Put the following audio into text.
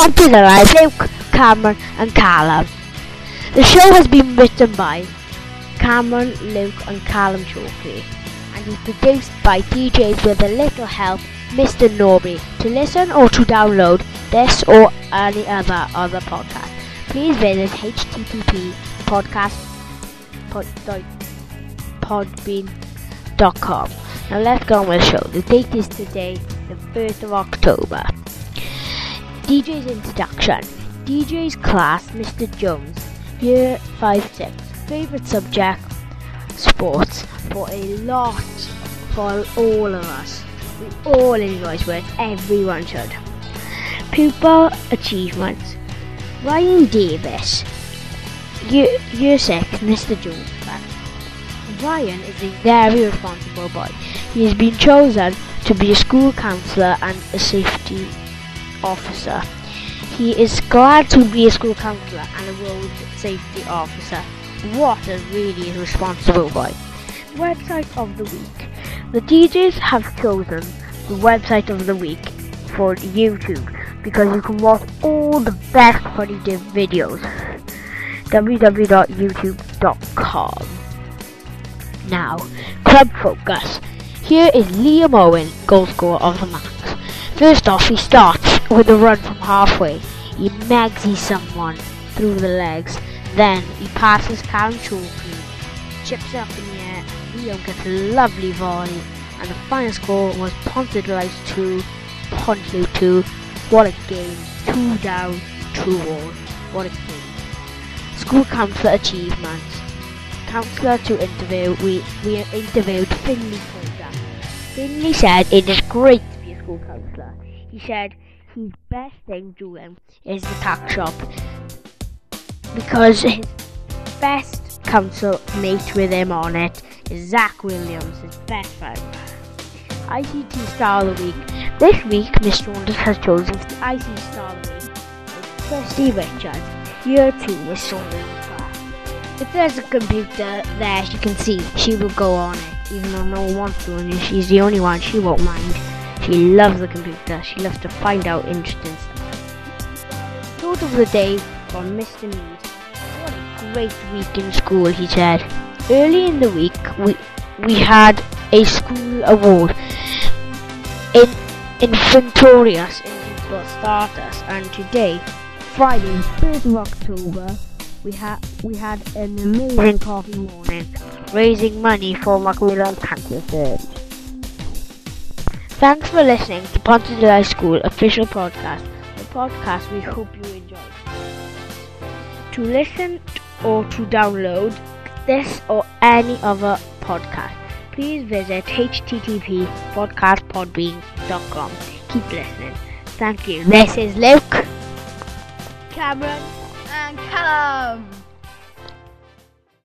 Ponted Alive, Luke, Cameron and Callum. The show has been written by Cameron, Luke and Callum Chalkley and is produced by DJs with a little help, Mr. Norby. To listen or to download this or any other other podcast, please visit http podcast pod, podbean.com. Now let's go on with the show. The date is today, the 1st of October. DJ's introduction. DJ's class, Mr. Jones, year 5 6. Favourite subject, sports. For a lot, for all of us. We all enjoy sports, everyone should. Pupil achievements. Ryan Davis, year, year 6, Mr. Jones. Ryan is a very responsible boy. He has been chosen to be a school counsellor and a safety officer. He is glad to be a school counsellor and a road safety officer. What a really responsible boy. Website of the week. The DJs have chosen the website of the week for YouTube because you can watch all the best funny videos. www.youtube.com Now, club focus. Here is Liam Owen, goal scorer of the match. First off, he starts with a run from halfway. He magsy someone through the legs. Then he passes Karen Chalkley, chips up in the air. Liam gets a lovely volley, and the final score was Ponted Rice 2, Pontley 2. What a game! Two down, two all. What a game! School councillor achievements. Councillor to interview. We we interviewed Finley. Finley said it is great to be a school counselor. He said his best thing to him is the tax shop because his best council mate with him on it is Zach Williams, his best friend. ICT Star of the Week. This week, Miss Saunders has chosen the ICT Star of the Week as Kirsty Richards, year 2 Miss Saunders class. If there's a computer there, she can see, she will go on it, even though no one wants to, and if she's the only one, she won't mind. She loves the computer, she loves to find out interesting stuff. Thought of the day from Mr. Mead. What a great week in school, he said. Early in the week, we, we had a school award in in Victorious in starters and today, Friday, 3rd of October, we had we had an amazing coffee morning, raising money for Macmillan Cancer Research. Thanks for listening to High School official podcast. The podcast we hope you enjoy. To listen or to download this or any other podcast, please visit http podcastpodbean.com. Keep listening. Thank you. This is Luke. Cameron and Callum.